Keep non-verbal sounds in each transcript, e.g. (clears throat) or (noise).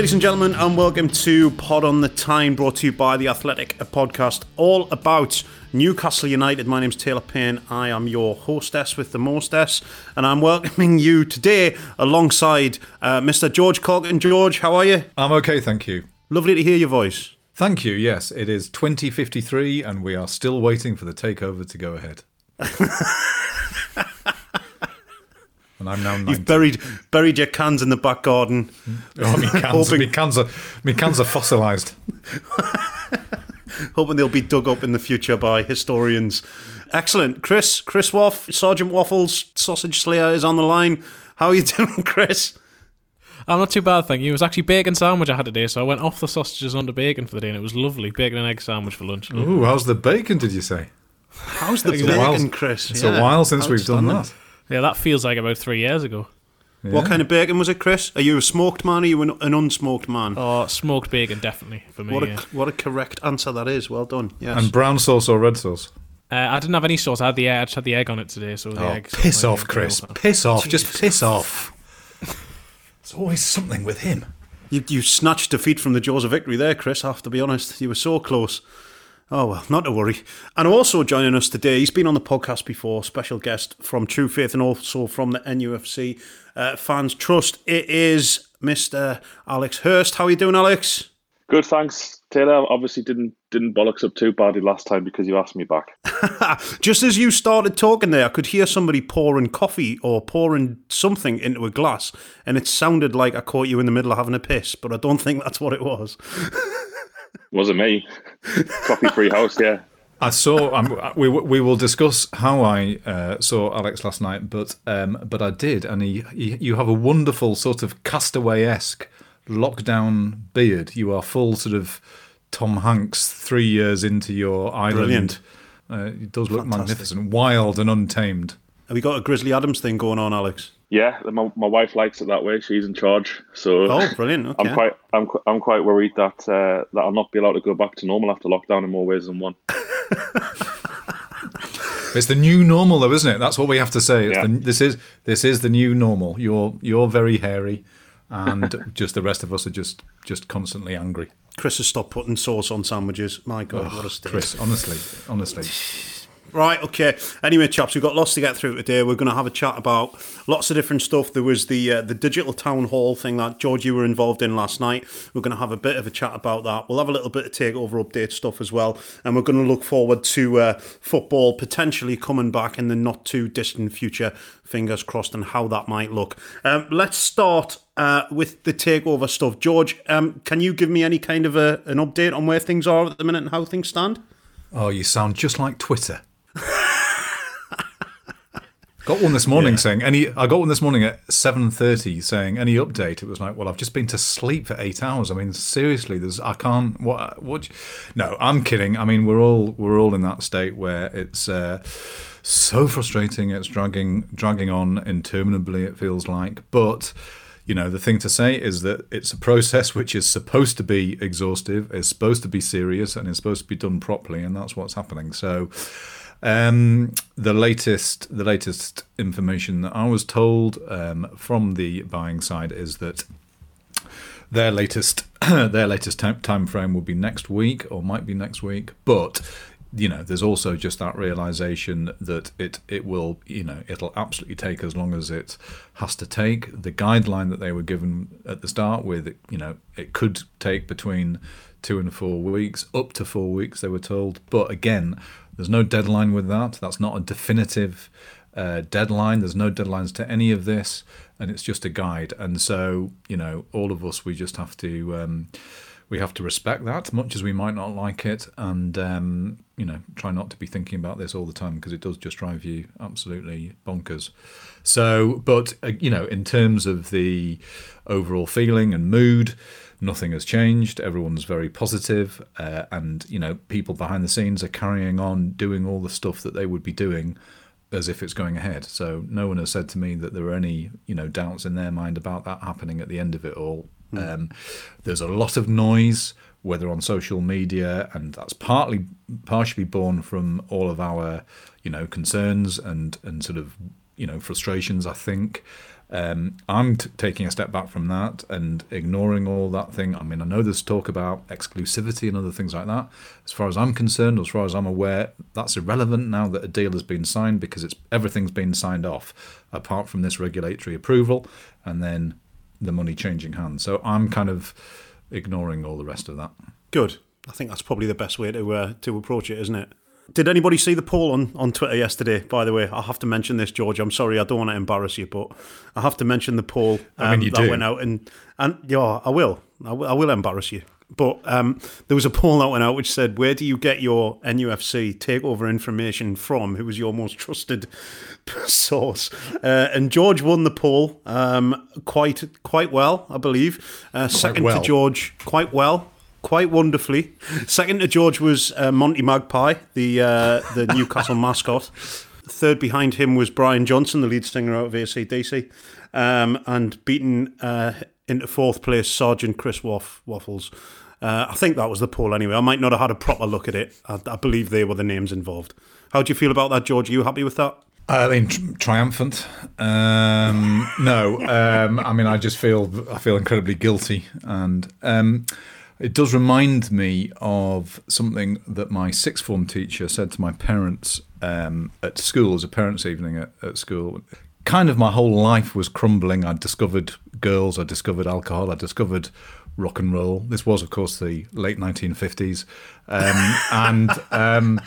Ladies and gentlemen, and welcome to Pod on the Tyne, brought to you by The Athletic, a podcast all about Newcastle United. My name's Taylor Payne. I am your hostess with the mostess, and I'm welcoming you today alongside uh, Mr. George Caulkin. George, how are you? I'm okay, thank you. Lovely to hear your voice. Thank you. Yes, it is 2053, and we are still waiting for the takeover to go ahead. (laughs) and I'm now 90. You've buried buried your cans in the back garden. (laughs) Oh, my (laughs) cans, Hoping- my cans are, my cans are fossilised. (laughs) hoping they'll be dug up in the future by historians. Excellent. Chris, Chris Waugh, Sergeant Waffles, Sausage Slayer is on the line. How are you doing, Chris? I'm not too bad, thank you. It was actually bacon sandwich I had today, so I went off the sausages onto bacon for the day, and it was lovely. Bacon and egg sandwich for lunch. Ooh, how's the bacon, did you say? How's the bacon, Chris? It's a while since we've done that. Yeah, that feels like about three years ago. What kind of bacon was it, Chris? Are you a smoked man or are you an, an unsmoked man? Oh, smoked bacon, definitely, for me. what, a, yeah. what a correct answer that is. Well done. Yes. And brown sauce or red sauce? Uh, I didn't have any sauce. I had the egg. I just had the egg on it today, so the Oh, egg. piss off, Chris. Piss off. Just piss off. It's always something with him. you, you snatched defeat from the jaws of victory there, Chris, I have to be honest. You were so close. Oh, well, not to worry. And also joining us today, he's been on the podcast before, special guest from True Faith and also from the NUFC uh, Fans Trust. It is Mr. Alex Hurst. How are you doing, Alex? Good, thanks, Taylor. Obviously, didn't didn't bollocks up too badly last time because you asked me back. (laughs) Just as you started talking there, I could hear somebody pouring coffee or pouring something into a glass, and it sounded like I caught you in the middle of having a piss, but I don't think that's what it was. (laughs) Wasn't me. Coffee free house, yeah. I saw. Um, we we will discuss how I uh, saw Alex last night, but um, but I did, and he, he you have a wonderful sort of castaway esque lockdown beard. You are full sort of Tom Hanks three years into your island. Brilliant. Uh, it does look Fantastic. magnificent, wild and untamed. Have you got a Grizzly Adams thing going on, Alex? Yeah, my, my wife likes it that way. She's in charge, so Oh, brilliant. Okay. I'm quite I'm I'm quite worried that uh, that I'll not be allowed to go back to normal after lockdown in more ways than one. (laughs) It's the new normal, though, isn't it? That's what we have to say. It's Yeah. the, this is this is the new normal. You're you're very hairy, and (laughs) just the rest of us are just just constantly angry. Chris has stopped putting sauce on sandwiches. My God, what a state. Chris, honestly, honestly. (laughs) Right, okay. Anyway, chaps, we've got lots to get through today. We're going to have a chat about lots of different stuff. There was the uh, the digital town hall thing that George you were involved in last night. We're going to have a bit of a chat about that. We'll have a little bit of takeover update stuff as well, and we're going to look forward to uh, football potentially coming back in the not too distant future. Fingers crossed, and how that might look. Um, let's start uh, with the takeover stuff. George, um, can you give me any kind of a, an update on where things are at the minute and how things stand? Oh, you sound just like Twitter. Got one this morning saying any. I got one this morning at seven thirty saying any update. It was like, well, I've just been to sleep for eight hours. I mean, seriously, there's I can't. What? What? No, I'm kidding. I mean, we're all we're all in that state where it's. Uh, so frustrating. It's dragging dragging on interminably. It feels like, but you know, the thing to say is that it's a process which is supposed to be exhaustive, is supposed to be serious, and is supposed to be done properly, and that's what's happening. So, um, the latest the latest information that I was told um, from the buying side is that their latest (clears throat) their latest time, time frame will be next week or might be next week but you know there's also just that realization that it it will you know it'll absolutely take as long as it has to take. The guideline that they were given at the start with you know it could take between two and four weeks up to four weeks they were told. But again there's no deadline with that that's not a definitive uh, deadline. There's no deadlines to any of this, and it's just a guide. And so, you know, all of us, we just have to um, we have to respect that, much as we might not like it, and um, you know, try not to be thinking about this all the time because it does just drive you absolutely bonkers. So, but uh, you know, in terms of the overall feeling and mood. Nothing has changed. Everyone's very positive, uh, and you know, people behind the scenes are carrying on doing all the stuff that they would be doing as if it's going ahead. So no one has said to me that there are any, you know, doubts in their mind about that happening at the end of it all. Um, there's a lot of noise, whether on social media, and that's partly partially born from all of our, you know, concerns and and sort of you know frustrations. I think. Um, I'm t- taking a step back from that and ignoring all that thing. I mean, I know there's talk about exclusivity and other things like that. As far as I'm concerned, as far as I'm aware, that's irrelevant now that a deal has been signed because it's everything's been signed off, apart from this regulatory approval and then the money changing hands. So I'm kind of ignoring all the rest of that. Good. I think that's probably the best way to uh, to approach it, isn't it? Did anybody see the poll on, on Twitter yesterday? By the way, I have to mention this, George. I'm sorry, I don't want to embarrass you, but I have to mention the poll um, I mean, you that do. went out, and and yeah, I will, I will, I will embarrass you. But um, there was a poll that went out which said, "Where do you get your NUFC takeover information from? Who was your most trusted (laughs) source?" Uh, and George won the poll um, quite quite well, I believe. Uh, second well. to George, quite well quite wonderfully. Second to George was uh, Monty Magpie, the uh, the (laughs) Newcastle mascot. Third behind him was Brian Johnson, the lead singer out of AC/DC, um, and beaten uh, into fourth place Sergeant Chris Waff- Waffles. Uh, I think that was the poll anyway. I might not have had a proper look at it. I, I believe they were the names involved. How do you feel about that, George? Are you happy with that? I mean, tri- triumphant. Um, no, um, I mean, I just feel I feel incredibly guilty, and um, it does remind me of something that my sixth form teacher said to my parents um, at school, as a parents' evening at, at school. Kind of my whole life was crumbling. I discovered girls, I discovered alcohol, I discovered rock and roll. This was, of course, the late 1950s, um, and. Um,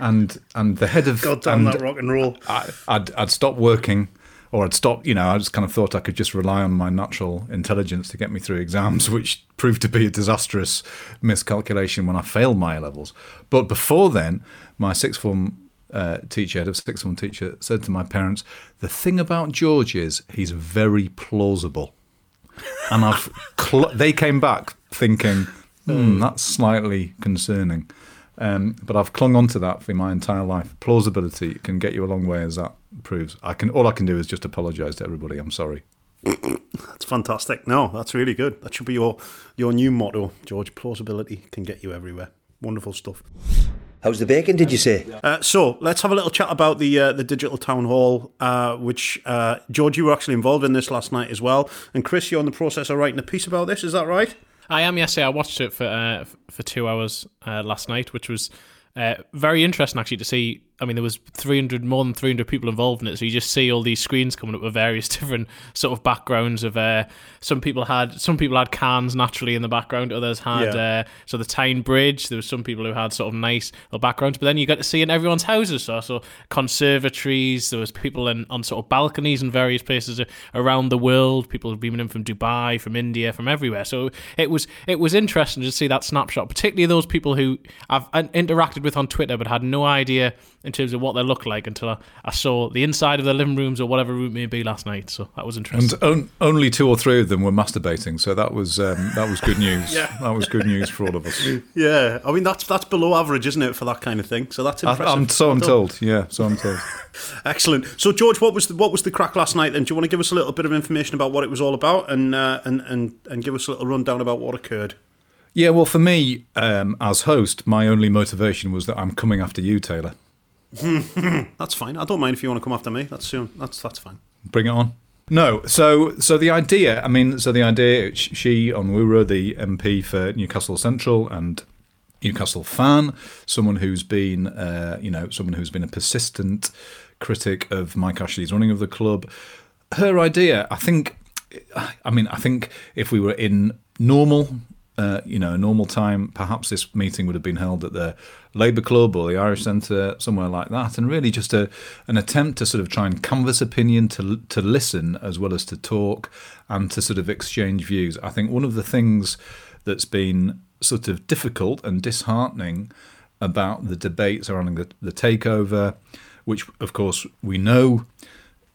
and and the head of God damn and that rock and roll. I, I'd, I'd stopped working or I'd stopped, you know, I just kind of thought I could just rely on my natural intelligence to get me through exams, (laughs) which proved to be a disastrous miscalculation when I failed my A levels. But before then, my sixth form uh, teacher, head of sixth form teacher, said to my parents, The thing about George is he's very plausible. And I've (laughs) cl- they came back thinking, hmm, that's slightly concerning. Um, but I've clung on to that for my entire life. Plausibility can get you a long way, as that proves. I can. All I can do is just apologise to everybody. I'm sorry. (clears throat) That's fantastic. No, that's really good. That should be your your new motto, George. Plausibility can get you everywhere. Wonderful stuff. How's the bacon, did you say? Uh, so let's have a little chat about the uh, the digital town hall, uh, which uh, George, you were actually involved in this last night as well, and Chris, you're in the process of writing a piece about this. Is that right? I am. Yes, yeah, I watched it for uh, for two hours uh, last night, which was uh, very interesting actually to see. I mean, there was 300 more than 300 people involved in it, so you just see all these screens coming up with various (laughs) different sort of backgrounds. Of uh, some people had some people had cans naturally in the background, others had Yeah. uh, so the Tyne Bridge. There was some people who had sort of nice little backgrounds, but then you got to see in everyone's houses. So, so conservatories. There was people in, on sort of balconies in various places around the world. People beaming in from Dubai, from India, from everywhere. So it was it was interesting to see that snapshot, particularly those people who I've uh, interacted with on Twitter but had no idea in terms of what they look like until I, I saw the inside of their living rooms or whatever room it may be last night. So that was interesting. And on, only two or three of them were masturbating, so that was um, that was good news. (laughs) That was good news for all of us. Yeah, I mean that's that's below average, isn't it, for that kind of thing? So that's I, impressive. I'm so I'm told. Yeah, so I'm told. (laughs) Excellent. So, George, what was the, what was the crack last night? Then, do you want to give us a little bit of information about what it was all about, and uh, and and and give us a little rundown about what occurred? Yeah, well, for me um, as host, my only motivation was that I'm coming after you, Taylor. (laughs) That's fine. I don't mind if you want to come after me. That's soon. That's that's fine. Bring it on. No, so so the idea, I mean, so the idea, sh- Chi Onwurah, the MP for Newcastle Central and Newcastle fan, someone who's been, uh, you know, someone who's been a persistent critic of Mike Ashley's running of the club. Her idea, I think, I mean, I think if we were in normal, uh, you know, a normal time, perhaps this meeting would have been held at the Labour Club or the Irish Centre, somewhere like that, and really just a an attempt to sort of try and canvass opinion, to to listen as well as to talk, and to sort of exchange views. I think one of the things that's been sort of difficult and disheartening about the debates surrounding the, the takeover, which of course we know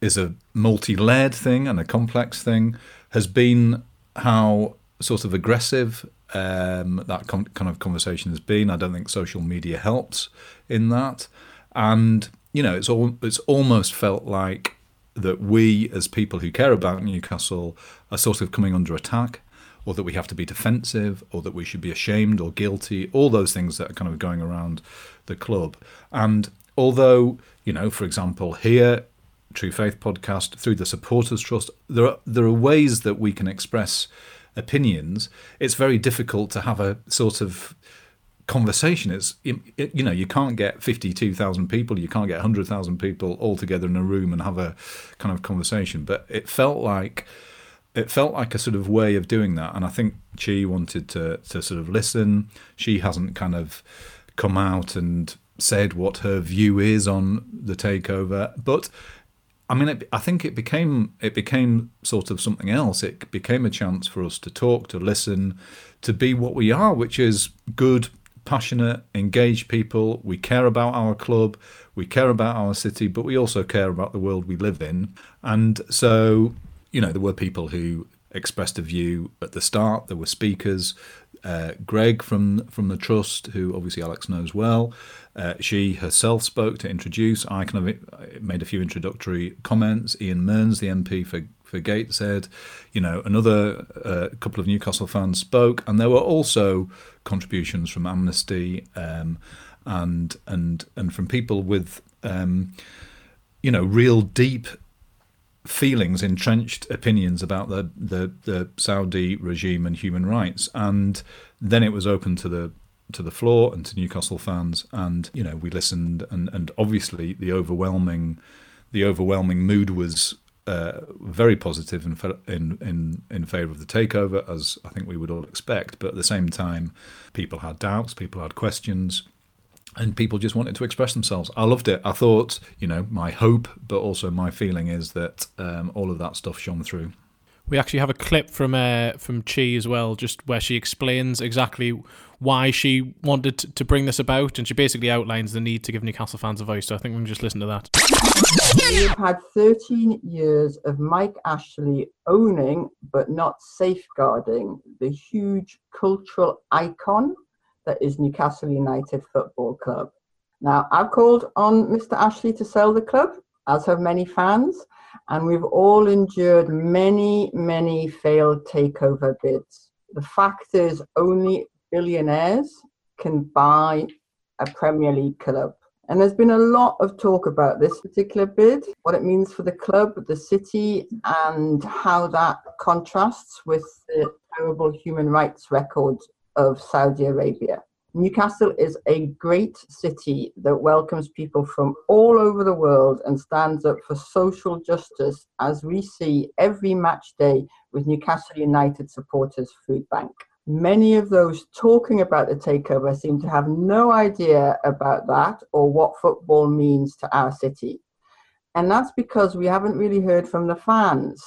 is a multi-layered thing and a complex thing, has been how sort of aggressive um, that con- kind of conversation has been. I don't think social media helps in that, and you know, it's all it's almost felt like that we, as people who care about Newcastle, are sort of coming under attack, or that we have to be defensive, or that we should be ashamed or guilty. All those things that are kind of going around the club, and although you know, for example, here True Faith podcast, through the Supporters Trust. There are there are ways that we can express opinions. It's very difficult to have a sort of conversation. It's you know you can't get fifty two thousand people, you can't get hundred thousand people all together in a room and have a kind of conversation. But it felt like it felt like a sort of way of doing that, and I think she wanted to to sort of listen. She hasn't kind of come out and said what her view is on the takeover, but I mean, it, I think it became it became sort of something else. It became a chance for us to talk, to listen, to be what we are, which is good, passionate, engaged people. We care about our club, we care about our city, but we also care about the world we live in. And so, you know, there were people who expressed a view at the start. There were speakers. Uh, Greg from from the trust, who obviously Alex knows well, uh, she herself spoke to introduce. I kind of made a few introductory comments. Ian Mearns, the MP for for Gateshead, you know, another uh, couple of Newcastle fans spoke, and there were also contributions from Amnesty um, and and and from people with um, you know real deep feelings, entrenched opinions about the, the the Saudi regime and human rights, and then it was open to the to the floor and to Newcastle fans, and you know we listened, and and obviously the overwhelming the overwhelming mood was uh, very positive in, in in in favour of the takeover, as I think we would all expect. But at the same time, people had doubts, people had questions, and people just wanted to express themselves. I loved it. I thought, you know, my hope, but also my feeling is that um, all of that stuff shone through. We actually have a clip from uh, from Chi as well, just where she explains exactly why she wanted to bring this about, and she basically outlines the need to give Newcastle fans a voice. So I think we can just listen to that. We've had 13 years of Mike Ashley owning but not safeguarding the huge cultural icon that is Newcastle United Football Club. Now, I've called on Mr. Ashley to sell the club, as have many fans, and we've all endured many, many failed takeover bids. The fact is, only billionaires can buy a Premier League club. And there's been a lot of talk about this particular bid, what it means for the club, the city, and how that contrasts with the terrible human rights record of Saudi Arabia. Newcastle is a great city that welcomes people from all over the world and stands up for social justice, as we see every match day with Newcastle United supporters food bank many of those talking about the takeover seem to have no idea about that or what football means to our city. And that's because we haven't really heard from the fans.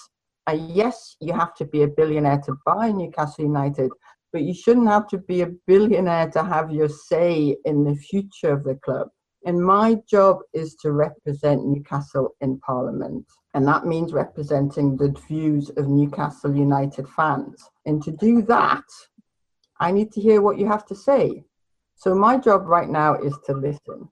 Yes, you have to be a billionaire to buy Newcastle United, but you shouldn't have to be a billionaire to have your say in the future of the club. And my job is to represent Newcastle in Parliament. And that means representing the views of Newcastle United fans. And to do that, I need to hear what you have to say. So my job right now is to listen.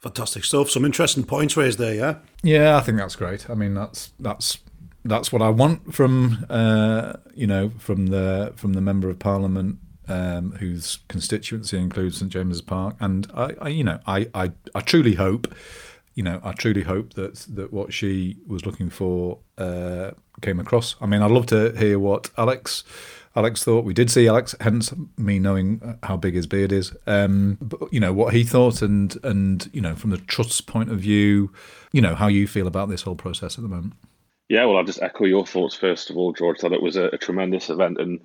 Fantastic stuff. Some interesting points raised there, yeah. Yeah, I think that's great. I mean, that's that's that's what I want from uh, you know from the from the member of parliament um, whose constituency includes St James's Park, and I, I you know I, I I truly hope you know I truly hope that that what she was looking for uh, came across. I mean, I'd love to hear what Alex Alex thought. We did see Alex, hence me knowing how big his beard is. Um, but, you know what he thought, and and you know from the trust's point of view, you know how you feel about this whole process at the moment. Yeah, well, I'll just echo your thoughts first of all, George. That it was a, a tremendous event, and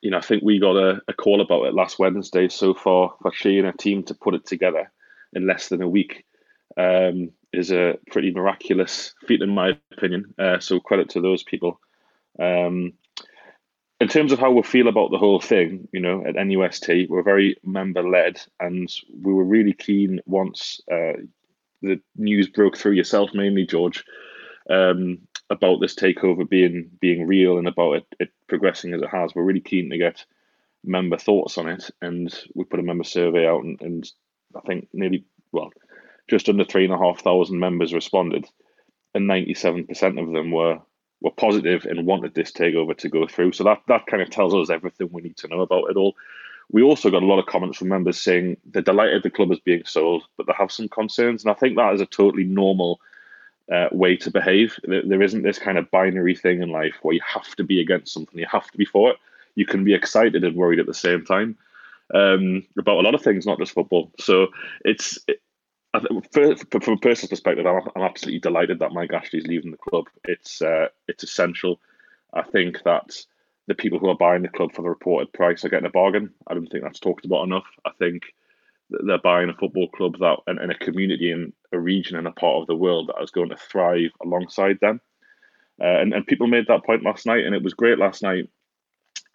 you know I think we got a, a, call about it last Wednesday. So far, for Chi and her team to put it together in less than a week um, is a pretty miraculous feat, in my opinion. Uh, so credit to those people. Um, in terms of how we feel about the whole thing, you know, at NUST, we're very member led, and we were really keen once uh, the news broke through yourself, mainly George, um, about this takeover being being real and about it, it progressing as it has. We're really keen to get member thoughts on it, and we put a member survey out, and, and I think nearly well, just under three and a half thousand members responded, and ninety seven percent of them were were positive and wanted this takeover to go through. So that that kind of tells us everything we need to know about it all. We also got a lot of comments from members saying they're delighted the club is being sold, but they have some concerns, and I think that is a totally normal uh, way to behave. There, there isn't this kind of binary thing in life where you have to be against something, you have to be for it. You can be excited and worried at the same time um, about a lot of things, not just football. So it's. It, for, for, from a personal perspective, I'm, I'm absolutely delighted that Mike Ashley's leaving the club. It's uh, it's essential. I think that the people who are buying the club for the reported price are getting a bargain. I don't think that's talked about enough. I think they're buying a football club that and, and, a community and a region and a part of the world that is going to thrive alongside them. Uh, and, and people made that point last night, and it was great last night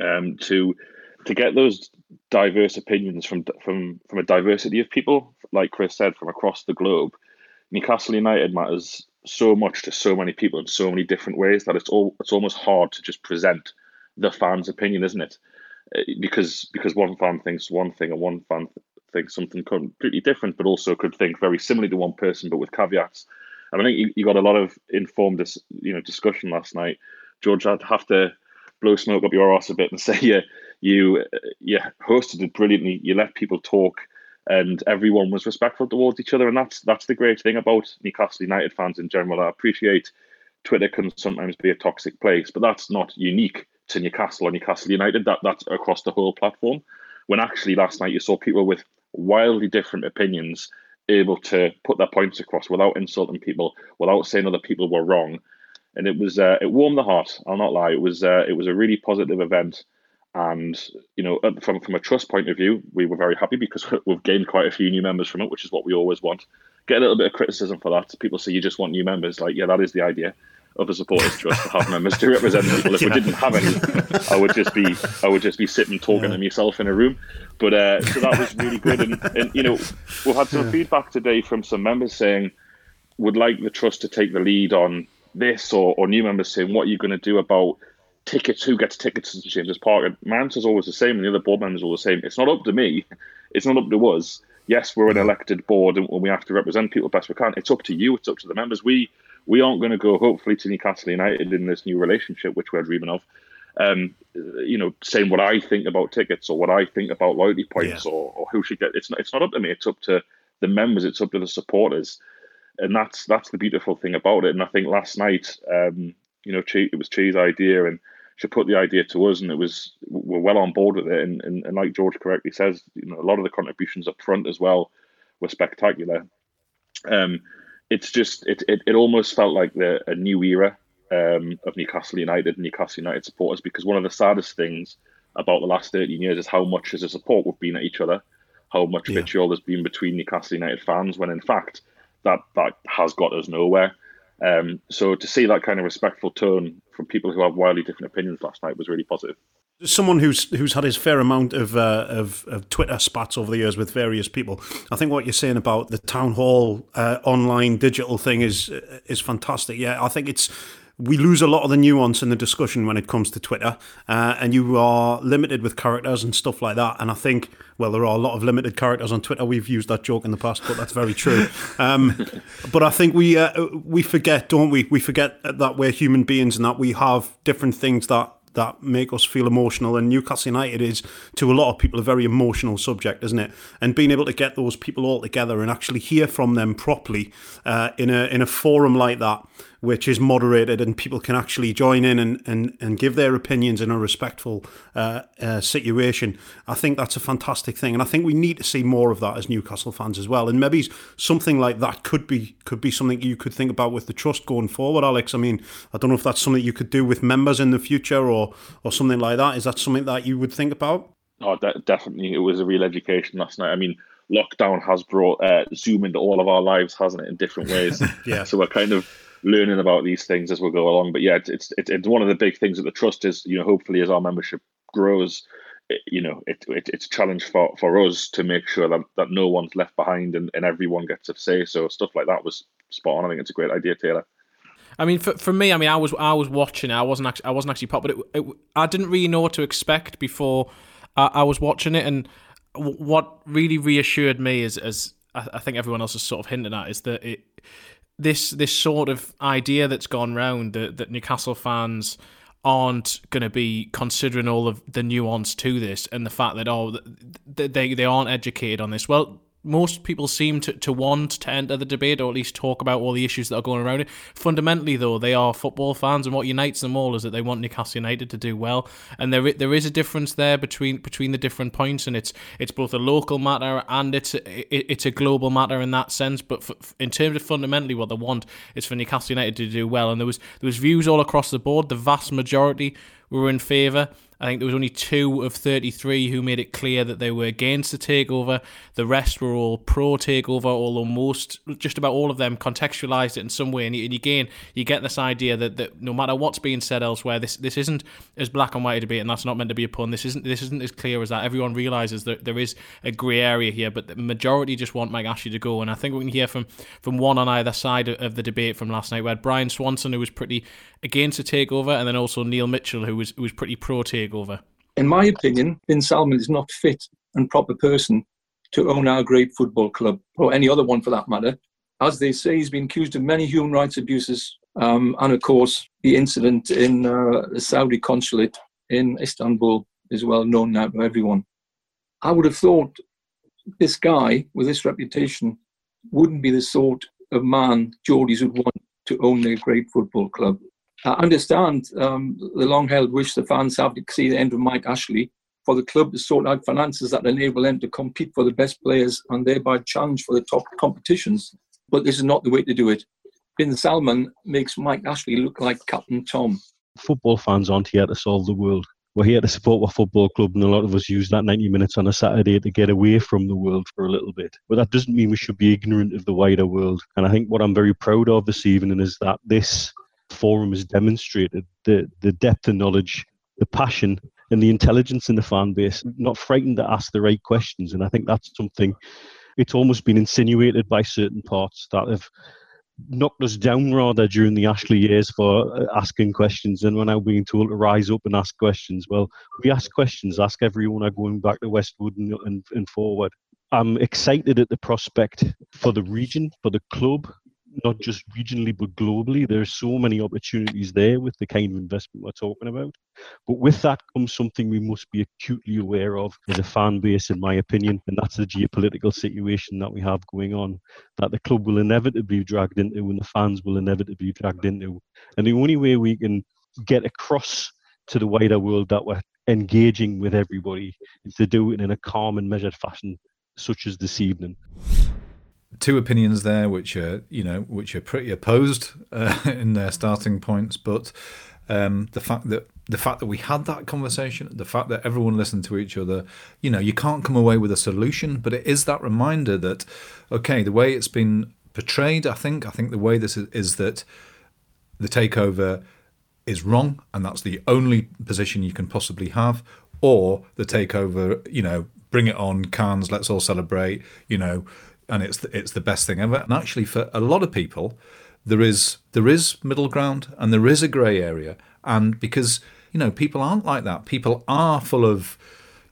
um, to to get those diverse opinions from from from a diversity of people, like Chris said, from across the globe. Newcastle United matters so much to so many people in so many different ways that it's all it's almost hard to just present the fan's opinion, isn't it? Uh, because because one fan thinks one thing and one fan thinks something completely different, but also could think very similarly to one person, but with caveats. And I think you, you got a lot of informed, you know, discussion last night. George, I'd have to blow smoke up your ass a bit and (laughs) say, yeah, you, you hosted it brilliantly. You let people talk, and everyone was respectful towards each other. And that's that's the great thing about Newcastle United fans in general. I appreciate Twitter can sometimes be a toxic place, but that's not unique to Newcastle or Newcastle United. That that's across the whole platform. When actually last night you saw people with wildly different opinions able to put their points across without insulting people, without saying other people were wrong. And it was uh, it warmed the heart. I'll not lie. It was uh, it was a really positive event, and you know from from a trust point of view, we were very happy because (laughs) we've gained quite a few new members from it, which is what we always want. Get a little bit of criticism for that. People say you just want new members. Like yeah, that is the idea of a supporters (laughs) trust to have members to represent people. If yeah. we didn't have any, I would just be I would just be sitting talking yeah. to myself in a room. But uh, so that was really good, and, (laughs) and you know we've had some yeah. feedback today from some members saying would like the trust to take the lead on this, or, or new members saying what are you going to do about tickets, who gets tickets to James's Park. And my answer is always the same, and the other board members are all the same. It's not up to me. It's not up to us. Yes, we're an elected board, and we have to represent people best we can. It's up to you. It's up to the members. We we aren't going to go hopefully to Newcastle United in this new relationship which we're dreaming of. Um, you know, saying what I think about tickets or what I think about loyalty points yeah. or, or who should get it's not it's not up to me. It's up to the members. It's up to the supporters, and that's that's the beautiful thing about it. And I think last night, um, you know, it was Chi's idea, and she put the idea to us, and it was we're well on board with it. And, and, and like George correctly says, you know, a lot of the contributions up front as well were spectacular. Um, it's just it, it, it almost felt like the a new era um, of Newcastle United and Newcastle United supporters because one of the saddest things about the last 13 years is how much as a support we've been at each other, how much yeah. vitriol there's been between Newcastle United fans when in fact that that has got us nowhere. Um, so to see that kind of respectful tone from people who have wildly different opinions last night was really positive someone who's who's had his fair amount of, uh, of, of Twitter spats over the years with various people. I think what you're saying about the town hall uh, online digital thing is is fantastic. Yeah, I think it's we lose a lot of the nuance in the discussion when it comes to Twitter, uh, and you are limited with characters and stuff like that. And I think, well, there are a lot of limited characters on Twitter. We've used that joke in the past, but that's very true. (laughs) Um, but I think we uh, we forget, don't we? We forget that we're human beings and that we have different things that that make us feel emotional. And Newcastle United is, to a lot of people, a very emotional subject, isn't it? And being able to get those people all together and actually hear from them properly uh, in a in a forum like that which is moderated and people can actually join in and, and, and give their opinions in a respectful uh, uh, situation. I think that's a fantastic thing, and I think we need to see more of that as Newcastle fans as well. And maybe something like that could be could be something you could think about with the trust going forward, Alex. I mean, I don't know if that's something you could do with members in the future or or something like that. Is that something that you would think about? Oh, de- definitely. It was a real education last night. I mean lockdown has brought uh, Zoom into all of our lives, hasn't it, in different ways? (laughs) yeah. So we're kind of learning about these things as we go along. But yeah, it's, it's it's one of the big things that the trust is. You know, hopefully as our membership grows, it, you know, it, it, it's a challenge for, for us to make sure that, that no one's left behind and, and everyone gets a say. So stuff like that was spot on. I think it's a great idea, Taylor. I mean, for, for me, I mean, I was I was watching. I wasn't actually I wasn't actually part, but it, it, I didn't really know what to expect before I, I was watching it. And what really reassured me is, as I, I think everyone else is sort of hinting at, is that it this this sort of idea that's gone round that, that Newcastle fans aren't going to be considering all of the nuance to this and the fact that oh they they aren't educated on this. Well, most people seem to, to want to enter the debate or at least talk about all the issues that are going around it. Fundamentally, though, they are football fans, and what unites them all is that they want Newcastle United to do well. And there there is a difference there between between the different points, and it's it's both a local matter and it's a, it's a global matter in that sense. But for, in terms of fundamentally, what they want is for Newcastle United to do well. And there was there was views all across the board. The vast majority were in favour. I think there was only two of 33 who made it clear that they were against the takeover. The rest were all pro takeover, although most, just about all of them, contextualized it in some way. And, and again, you get this idea that, that no matter what's being said elsewhere, this this isn't as black and white a debate, and that's not meant to be a pun. This isn't this isn't as clear as that. Everyone realizes that there is a grey area here, but the majority just want Mike Ashley to go. And I think we can hear from from one on either side of the debate from last night. We had Brian Swanson, who was pretty against the takeover, and then also Neil Mitchell, who was who was pretty pro takeover. In my opinion, Bin Salman is not fit and proper person to own our great football club or any other one for that matter. As they say, he's been accused of many human rights abuses, um, and of course, the incident in uh, the Saudi consulate in Istanbul is well known now to everyone. I would have thought this guy with this reputation wouldn't be the sort of man Geordies would want to own their great football club. I understand um, the long held wish the fans have to see the end of Mike Ashley for the club to sort out finances that enable them to compete for the best players and thereby challenge for the top competitions. But this is not the way to do it. Bin Salman makes Mike Ashley look like Captain Tom. Football fans aren't here to solve the world. We're here to support our football club, and a lot of us use that 90 minutes on a Saturday to get away from the world for a little bit. But that doesn't mean we should be ignorant of the wider world. And I think what I'm very proud of this evening is that this forum has demonstrated the, the depth of knowledge, the passion, and the intelligence in the fan base, not frightened to ask the right questions. And I think that's something it's almost been insinuated by certain parts that have knocked us down rather during the Ashley years for uh, asking questions and we're now being told to rise up and ask questions. Well, we ask questions, ask everyone are going back to Westwood and, and, and forward. I'm excited at the prospect for the region, for the club, not just regionally but globally. There's so many opportunities there with the kind of investment we're talking about. But with that comes something we must be acutely aware of as a fan base, in my opinion, and that's the geopolitical situation that we have going on, that the club will inevitably be dragged into and the fans will inevitably be dragged into. And the only way we can get across to the wider world that we're engaging with everybody is to do it in a calm and measured fashion, such as this evening two opinions there, which are you know which are pretty opposed uh, (laughs) in their starting points. But um, the fact that the fact that we had that conversation, the fact that everyone listened to each other, you know, you can't come away with a solution, but it is that reminder that okay, the way it's been portrayed, I think, I think the way this is, is that the takeover is wrong, and that's the only position you can possibly have, or the takeover, you know, bring it on, cans, let's all celebrate, you know, and it's the, it's the best thing ever. And actually, for a lot of people, there is there is middle ground and there is a grey area, and because you know people aren't like that. People are full of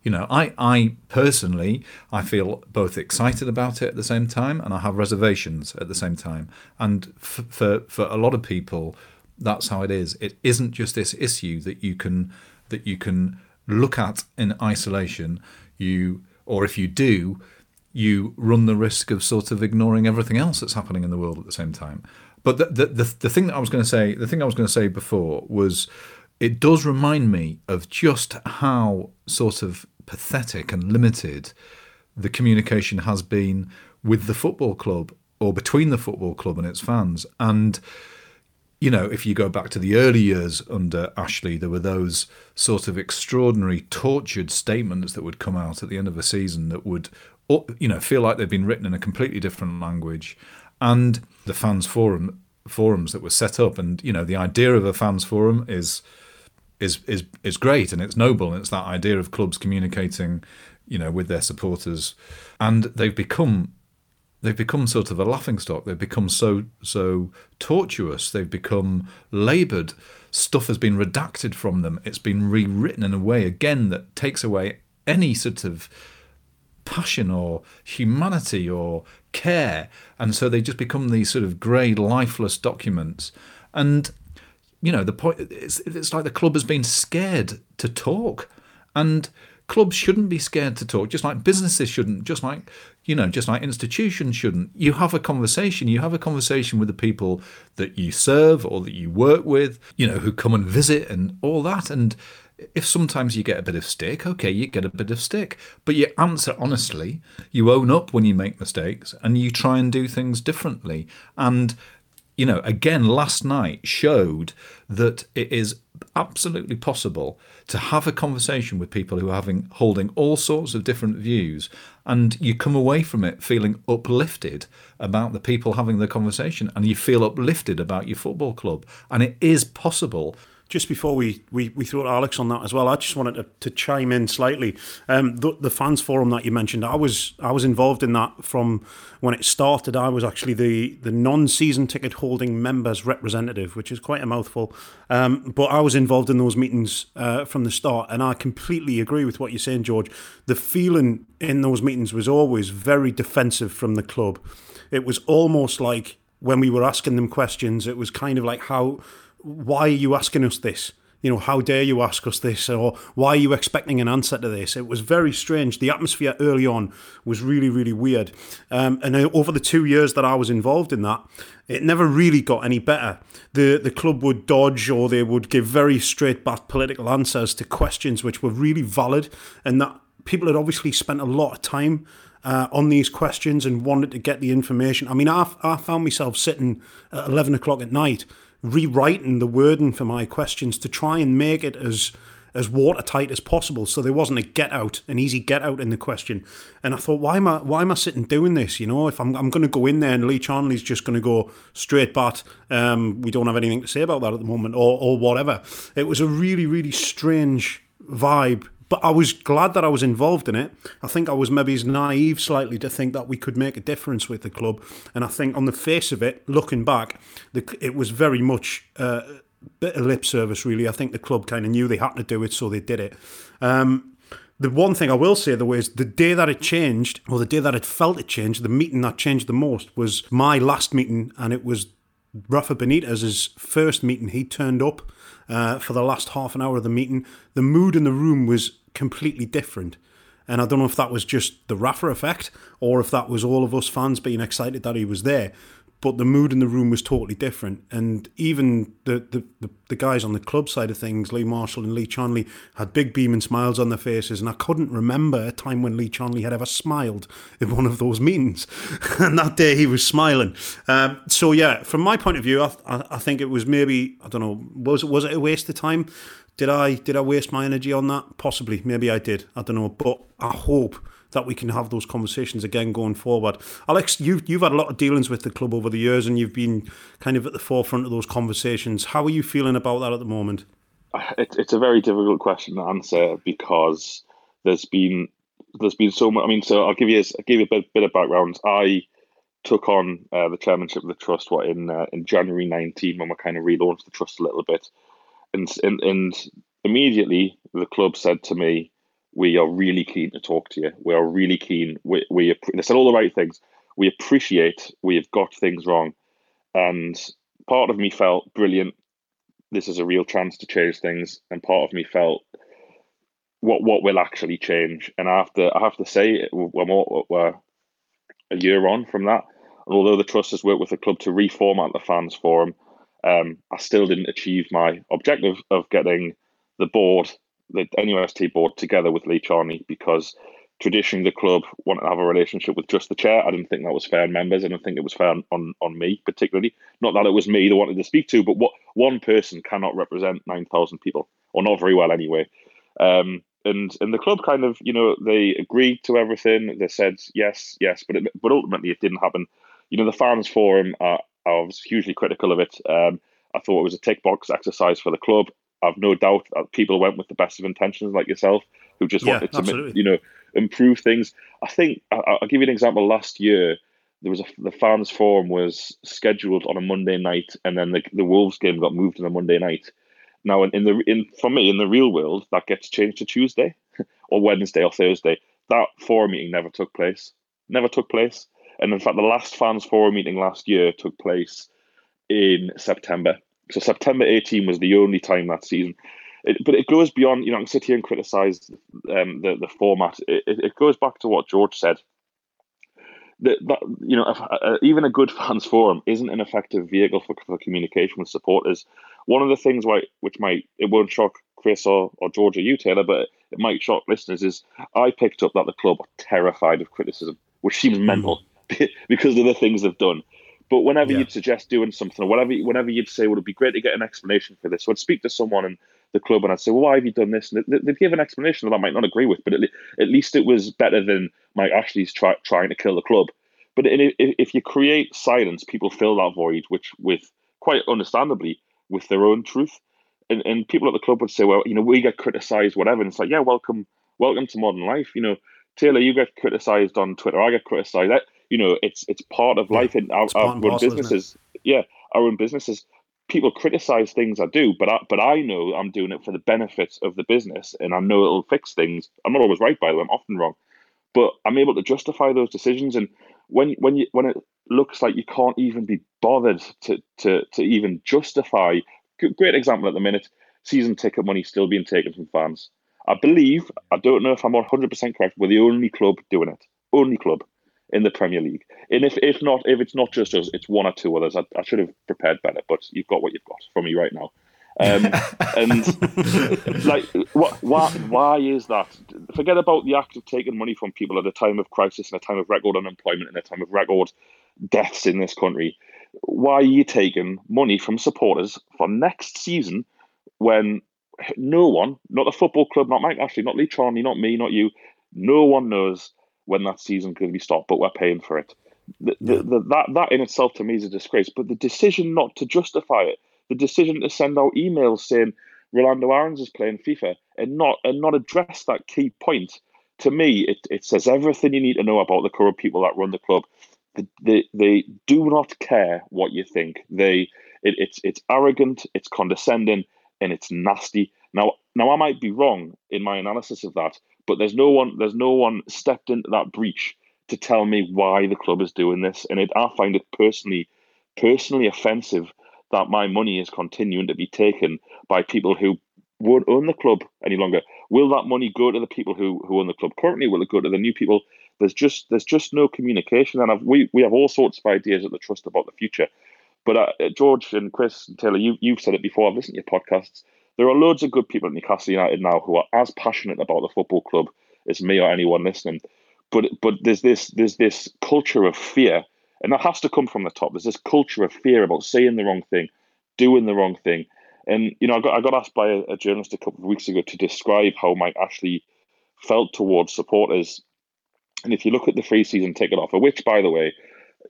you know I I personally I feel both excited about it at the same time and I have reservations at the same time. And for for, for a lot of people, that's how it is. It isn't just this issue that you can that you can look at in isolation. You or if you do, you run the risk of sort of ignoring everything else that's happening in the world at the same time. But the the, the, the thing that I was going to say, the thing I was going to say before was, it does remind me of just how sort of pathetic and limited the communication has been with the football club or between the football club and its fans. And you know, if you go back to the early years under Ashley, there were those sort of extraordinary tortured statements that would come out at the end of a season that would uh, you know feel like they'd been written in a completely different language. And the fans forum forums that were set up. And you know the idea of a fans forum is is is is great and it's noble. And it's that idea of clubs communicating you know with their supporters. And they've become they've become sort of a laughing stock they've become so so tortuous they've become labored stuff has been redacted from them it's been rewritten in a way again that takes away any sort of passion or humanity or care. And so they just become these sort of grey, lifeless documents. And, you know, the point it's, it's like the club has been scared to talk. And clubs shouldn't be scared to talk, just like businesses shouldn't, just like you know, just like institutions shouldn't. You have a conversation. You have a conversation with the people that you serve or that you work with, you know, who come and visit and all that. And if sometimes you get a bit of stick, okay, you get a bit of stick, but you answer honestly, you own up when you make mistakes, and you try and do things differently. And you know, again, last night showed that it is absolutely possible to have a conversation with people who are having holding all sorts of different views and you come away from it feeling uplifted about the people having the conversation and you feel uplifted about your football club. And it is possible just before we, we, we throw Alex on that as well, I just wanted to, to chime in slightly. Um, the, the fans forum that you mentioned, I was I was involved in that from when it started. I was actually the, the non season ticket holding members representative, which is quite a mouthful. Um, but I was involved in those meetings uh, from the start, and I completely agree with what you're saying, George. The feeling in those meetings was always very defensive from the club. It was almost like when we were asking them questions, it was kind of like how why are you asking us this? You know, how dare you ask us this? Or why are you expecting an answer to this? It was very strange. The atmosphere early on was really, really weird. Um, and over the two years that I was involved in that, it never really got any better. The the club would dodge or they would give very straight back political answers to questions which were really valid and that people had obviously spent a lot of time uh, on these questions and wanted to get the information. I mean, I, I found myself sitting at 11 o'clock at night rewriting the wording for my questions to try and make it as as watertight as possible so there wasn't a get out an easy get out in the question. And i thought why am i why am i sitting doing this you know? If i'm, I'm going to go in there and lee charnley's just going to go straight bat um, we don't have anything to say about that at the moment or, or whatever. It was a really really strange vibe but I was glad that I was involved in it. I think I was maybe as naive slightly to think that we could make a difference with the club. And I think on the face of it, looking back, the, it was very much uh, a bit of lip service, really. I think the club kind of knew they had to do it, so they did it. Um, the one thing I will say though is the day that it changed, or the day that it felt it changed, the meeting that changed the most was my last meeting, and it was Rafa Benitez's first meeting. He turned up uh, for the last half an hour of the meeting. The mood in the room was completely different. And I don't know if that was just the Rafa effect or if that was all of us fans being excited that he was there but the mood in the room was totally different. And even the, the, the, the, guys on the club side of things, Lee Marshall and Lee Charnley, had big beaming smiles on their faces. And I couldn't remember a time when Lee Charnley had ever smiled in one of those meetings. (laughs) and that day he was smiling. Um, so, yeah, from my point of view, I, I, I think it was maybe, I don't know, was, was it a waste of time? Did I did I waste my energy on that? Possibly, maybe I did. I don't know, but I hope that we can have those conversations again going forward. Alex, you've you've had a lot of dealings with the club over the years, and you've been kind of at the forefront of those conversations. How are you feeling about that at the moment? It, it's a very difficult question to answer because there's been there's been so much. I mean, so I'll give you I'll give you a bit, bit of background. I took on uh, the chairmanship of the trust what in uh, in January 19 when we kind of relaunched the trust a little bit and, and and immediately the club said to me, "We are really keen to talk to you. We are really keen. We we they said all the right things. We appreciate we have got things wrong, and part of me felt brilliant. This is a real chance to change things, and part of me felt." What, what will actually change, and after I have to say we're, more, we're a year on from that. And although the trust has worked with the club to reformat the fans forum, um, I still didn't achieve my objective of getting the board, the NUST board, together with Lee Charnley because traditionally the club wanted to have a relationship with just the chair. I didn't think that was fair on members. I didn't think it was fair on, on, on me particularly. Not that it was me they wanted to speak to, but what one person cannot represent nine thousand people, or not very well anyway. Um, and and the club kind of you know they agreed to everything. They said yes, yes, but it, but ultimately it didn't happen. You know the fans forum. Uh, I was hugely critical of it. Um, I thought it was a tick box exercise for the club. I've no doubt that people went with the best of intentions, like yourself, who just yeah, wanted to, absolutely. you know, improve things. I think I, will give you an example. Last year, there was a, the fans forum was scheduled on a Monday night, and then the, the Wolves game got moved on a Monday night. Now, in, in the in for me in the real world, that gets changed to Tuesday (laughs) or Wednesday or Thursday. That forum meeting never took place. Never took place. And in fact, the last fans forum meeting last year took place in September. So September 18 was the only time that season. it, but it goes beyond. You know, I can sit here and criticize um, the the format. It, it goes back to what George said. That, that you know, if, uh, even a good (laughs) fans forum isn't an effective vehicle for, for communication with supporters. One of the things why, which might it won't shock Chris or, or George or you, Taylor, but it might shock listeners, is I picked up that the club are terrified of criticism, which seems mental (laughs) because of the things they've done. But whenever yeah. you'd suggest doing something, or whatever, whenever you'd say, "Would it be great to get an explanation for this?" So I'd speak to someone in the club and I'd say, "Well, why have you done this?" And they'd give an explanation that I might not agree with, but at, at least it was better than Mike Ashley's try, trying to kill the club. But if you create silence, people fill that void, which with quite understandably with their own truth. And, and people at the club would say, well, you know, we get criticised, whatever. And it's like, yeah, welcome, welcome to modern life. You know, Taylor, you get criticised on Twitter. I get criticised. You know, it's it's part of life. In our, our own parcel, businesses, yeah, our own businesses. People criticise things I do, but I, but I know I'm doing it for the benefit of the business, and I know it'll fix things. I'm not always right, by the way. I'm often wrong, but I'm able to justify those decisions. And when when you when it looks like you can't even be bothered to to to even justify. Great example at the minute: season ticket money still being taken from fans. I believe I don't know if I'm 100 percent correct. We're the only club doing it. Only club in the Premier League. And if if not, if it's not just us, it's one or two others. I, I should have prepared better, but you've got what you've got from me right now. Um, (laughs) and like, what, why, why is that? Forget about the act of taking money from people at a time of crisis and a time of record unemployment and a time of record deaths in this country. Why are you taking money from supporters for next season when no one, not the football club, not Mike Ashley, not Lee Charnley, not me, not you, no one knows when that season could be stopped, but we're paying for it. The, the, the, that that in itself to me is a disgrace. But the decision not to justify it, the decision to send out emails saying Rolando Aarons is playing FIFA and not and not address that key point, to me it, it says everything you need to know about the current people that run the club. They, they, they do not care what you think. They it, it's it's arrogant, it's condescending, and it's nasty. Now now I might be wrong in my analysis of that, but there's no one there's no one stepped into that breach to tell me why the club is doing this, and it, I find it personally personally offensive that my money is continuing to be taken by people who won't own the club any longer. Will that money go to the people who, who own the club currently? Will it go to the new people? There's just there's just no communication, and I've, we we have all sorts of ideas at the trust about the future. But uh, George and Chris and Taylor, you you've said it before. I've listened to your podcasts. There are loads of good people at Newcastle United now who are as passionate about the football club as me or anyone listening. But but there's this there's this culture of fear, and that has to come from the top. There's this culture of fear about saying the wrong thing, doing the wrong thing. And you know, I got I got asked by a, a journalist a couple of weeks ago to describe how Mike Ashley felt towards supporters. And if you look at the free season ticket offer, which by the way,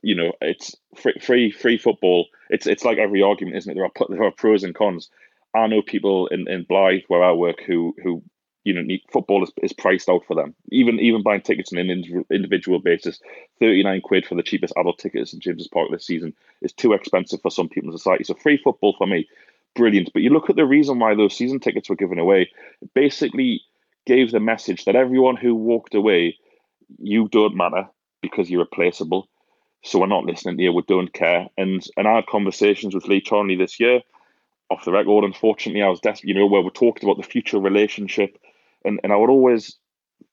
you know, it's free free, free football. It's it's like every argument, isn't it? There are there are pros and cons. I know people in, in Blyth where I work who who you know need, football is, is priced out for them. Even even buying tickets on an individual basis, thirty nine quid for the cheapest adult tickets in James's Park this season is too expensive for some people in society. So free football for me, brilliant. But you look at the reason why those season tickets were given away. basically gave the message that everyone who walked away, you don't matter because you're replaceable. So we're not listening to you. We don't care. And and I had conversations with Lee Charnley this year off the record. Unfortunately, I was desperate, you know, where we talked about the future relationship, and, and I would always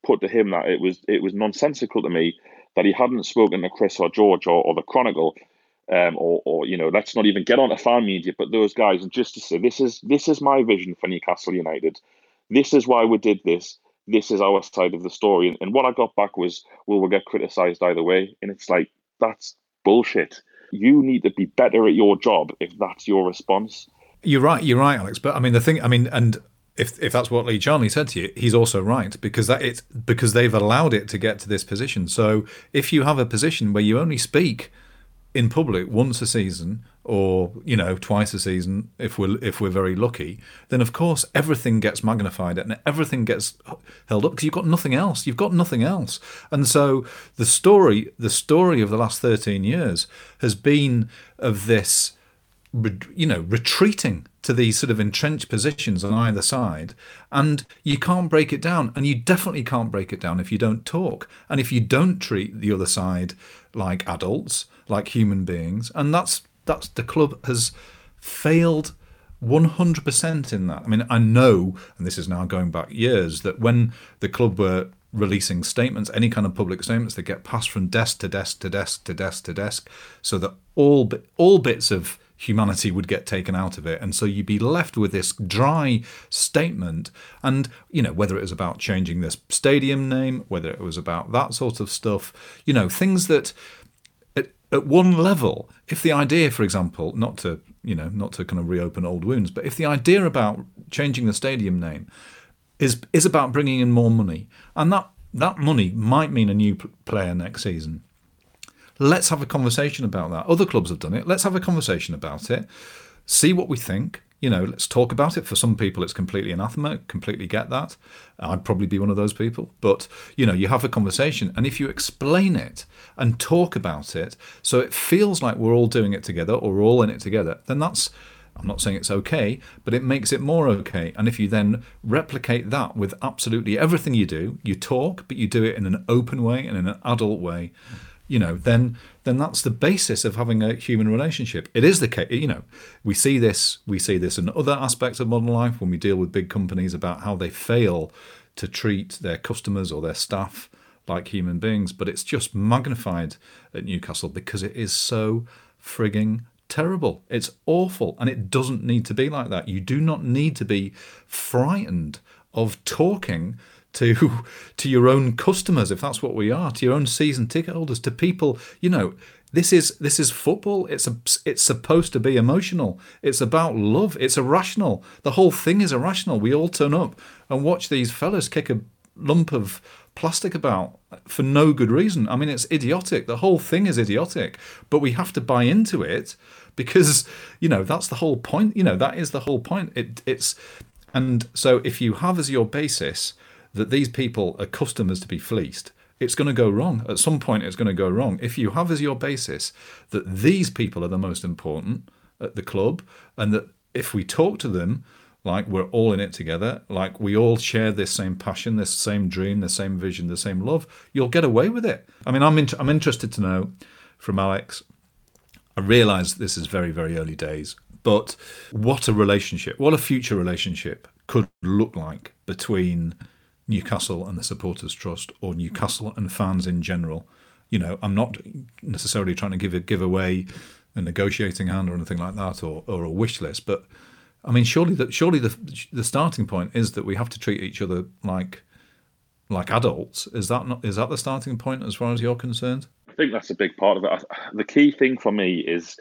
put to him that it was it was nonsensical to me that he hadn't spoken to Chris or George or, or the Chronicle, um, or or you know, let's not even get on to fan media, but those guys, and just to say this is this is my vision for Newcastle United. This is why we did this. This is our side of the story. And, and what I got back was, well, we'll get criticised either way. And it's like that's bullshit. You need to be better at your job if that's your response. You're right. You're right, Alex. But I mean, the thing. I mean, and if if that's what Lee Charnley said to you, he's also right because that it's because they've allowed it to get to this position. So if you have a position where you only speak in public once a season or you know twice a season if we're if we're very lucky then of course everything gets magnified and everything gets held up because you've got nothing else you've got nothing else and so the story the story of the last 13 years has been of this you know, retreating to these sort of entrenched positions on either side. And you can't break it down. And you definitely can't break it down if you don't talk. And if you don't treat the other side like adults, like human beings. And that's that's the club has failed 100% in that. I mean, I know, and this is now going back years, that when the club were releasing statements, any kind of public statements, they get passed from desk to desk to desk to desk to desk, so that all all bits of humanity would get taken out of it, and so you'd be left with this dry statement. And you know whether it was about changing this stadium name, whether it was about that sort of stuff, you know things that at at one level, if the idea, for example, not to you know not to kind of reopen old wounds, but if the idea about changing the stadium name is is about bringing in more money, and that that money might mean a new player next season. Let's have a conversation about that. Other clubs have done it. Let's have a conversation about it. See what we think you know, let's talk about it. For some people, it's completely anathema. Completely get that. I'd probably be one of those people. But, you know, you have a conversation, and if you explain it and talk about it so it feels like we're all doing it together or we're all in it together, then that's. I'm not saying it's okay, but it makes it more okay. And if you then replicate that with absolutely everything you do, you talk, but you do it in an open way and in an adult way, you know, then then that's the basis of having a human relationship. It is the case, you know, we see this we see this in other aspects of modern life when we deal with big companies about how they fail to treat their customers or their staff like human beings, but it's just magnified at Newcastle because it is so frigging terrible. It's awful and it doesn't need to be like that. You do not need to be frightened of talking to (laughs) to your own customers, if that's what we are, to your own season ticket holders, to people. You know, this is this is football. It's a, it's supposed to be emotional. It's about love. It's irrational. The whole thing is irrational. We all turn up and watch these fellas kick a lump of plastic about for no good reason. I mean, it's idiotic. The whole thing is idiotic, but we have to buy into it because you know that's the whole point. You know that is the whole point. It, it's and so if you have as your basis that these people are customers to be fleeced, it's going to go wrong. At some point, it's going to go wrong. If you have as your basis that these people are the most important at the club, and that if we talk to them like we're all in it together, like we all share this same passion, this same dream, the same vision, the same love, you'll get away with it. I mean, I'm in, I'm interested to know from Alex. I realise this is very very early days, but what a relationship, what a future relationship could look like between Newcastle and the Supporters Trust or Newcastle and fans in general. You know, I'm not necessarily trying to give a give away a negotiating hand or anything like that or, or a wish list, but I mean, surely that surely the the starting point is that we have to treat each other like like adults. Is that not is that the starting point as far as you're concerned? I think that's a big part of it. The key thing for me is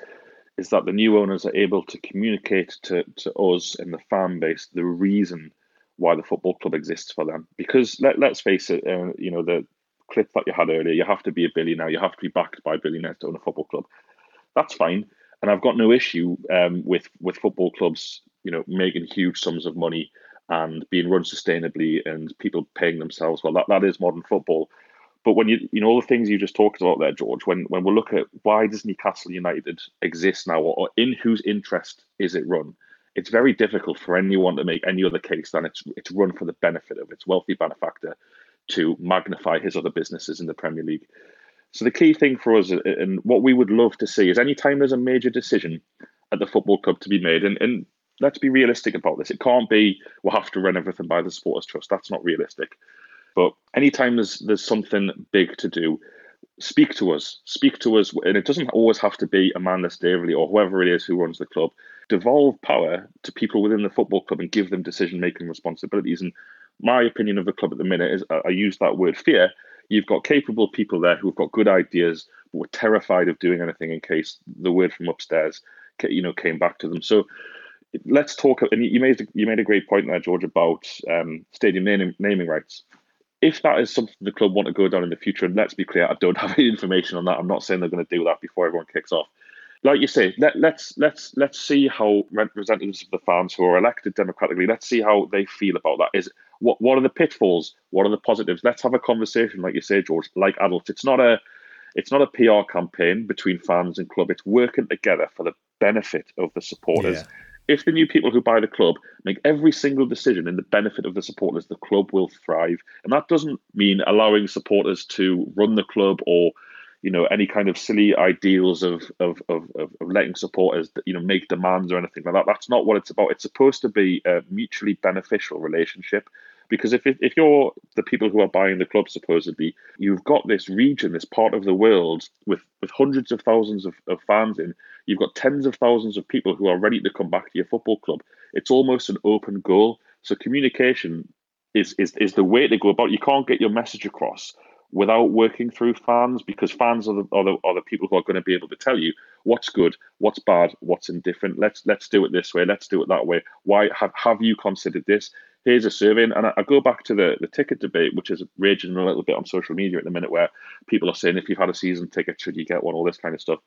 is that the new owners are able to communicate to, to us and the fan base the reason why the football club exists for them. Because let, let's face it, uh, you know, the clip that you had earlier, you have to be a billionaire, you have to be backed by billionaires to own a football club. That's fine. And I've got no issue um, with, with football clubs, you know, making huge sums of money and being run sustainably and people paying themselves well. That, that is modern football. But when you you know all the things you just talked about there, George, when when we look at why does Newcastle United exist now, or, or in whose interest is it run? It's very difficult for anyone to make any other case than it's it's run for the benefit of its wealthy benefactor to magnify his other businesses in the Premier League. So the key thing for us uh, uh, and what we would love to see is anytime there's a major decision at the football club to be made, and, and let's be realistic about this. It can't be we'll have to run everything by the supporters trust. That's not realistic. But anytime there's there's something big to do, speak to us. Speak to us, and it doesn't always have to be Amanda Staveley or whoever it is who runs the club devolve power to people within the football club and give them decision making responsibilities. And my opinion of the club at the minute is I use that word fear. You've got capable people there who've got good ideas, but were terrified of doing anything in case the word from upstairs, you know, came back to them. So let's talk. And you made you made a great point there, George, about um, stadium naming, naming rights. If that is something the club want to go down in the future, and let's be clear, I don't (laughs) have any information on that. I'm not saying they're going to do that before everyone kicks off like you say, let, let's let's let's see how representatives of the fans who are elected democratically, let's see how they feel about that. Is what what are the pitfalls? What are the positives? Let's have a conversation, like you say, George, like adults. It's not a it's not a PR campaign between fans and club. It's working together for the benefit of the supporters. Yeah. If the new people who buy the club make every single decision in the benefit of the supporters, the club will thrive. And that doesn't mean allowing supporters to run the club or you know any kind of silly ideals of of, of, of letting supporters you know make demands or anything like that. That's not what it's about. It's supposed to be a mutually beneficial relationship. Because if, if you're the people who are buying the club supposedly you've got this region this part of the world with with hundreds of thousands of, of fans in you've got tens of thousands of people who are ready to come back to your football club it's almost an open goal. So communication is is, is the way to go about you can't get your message across without working through fans because fans are the, are the, are the people who are going to be able to tell you what's good, what's bad, what's indifferent. Let's let's do it this way. Let's do it that way. Why have have you considered this? Here's a survey, and I, I go back to the the ticket debate, which is raging a little bit on social media at the minute, where people are saying if you've had a season ticket, should you get one? All this kind of stuff.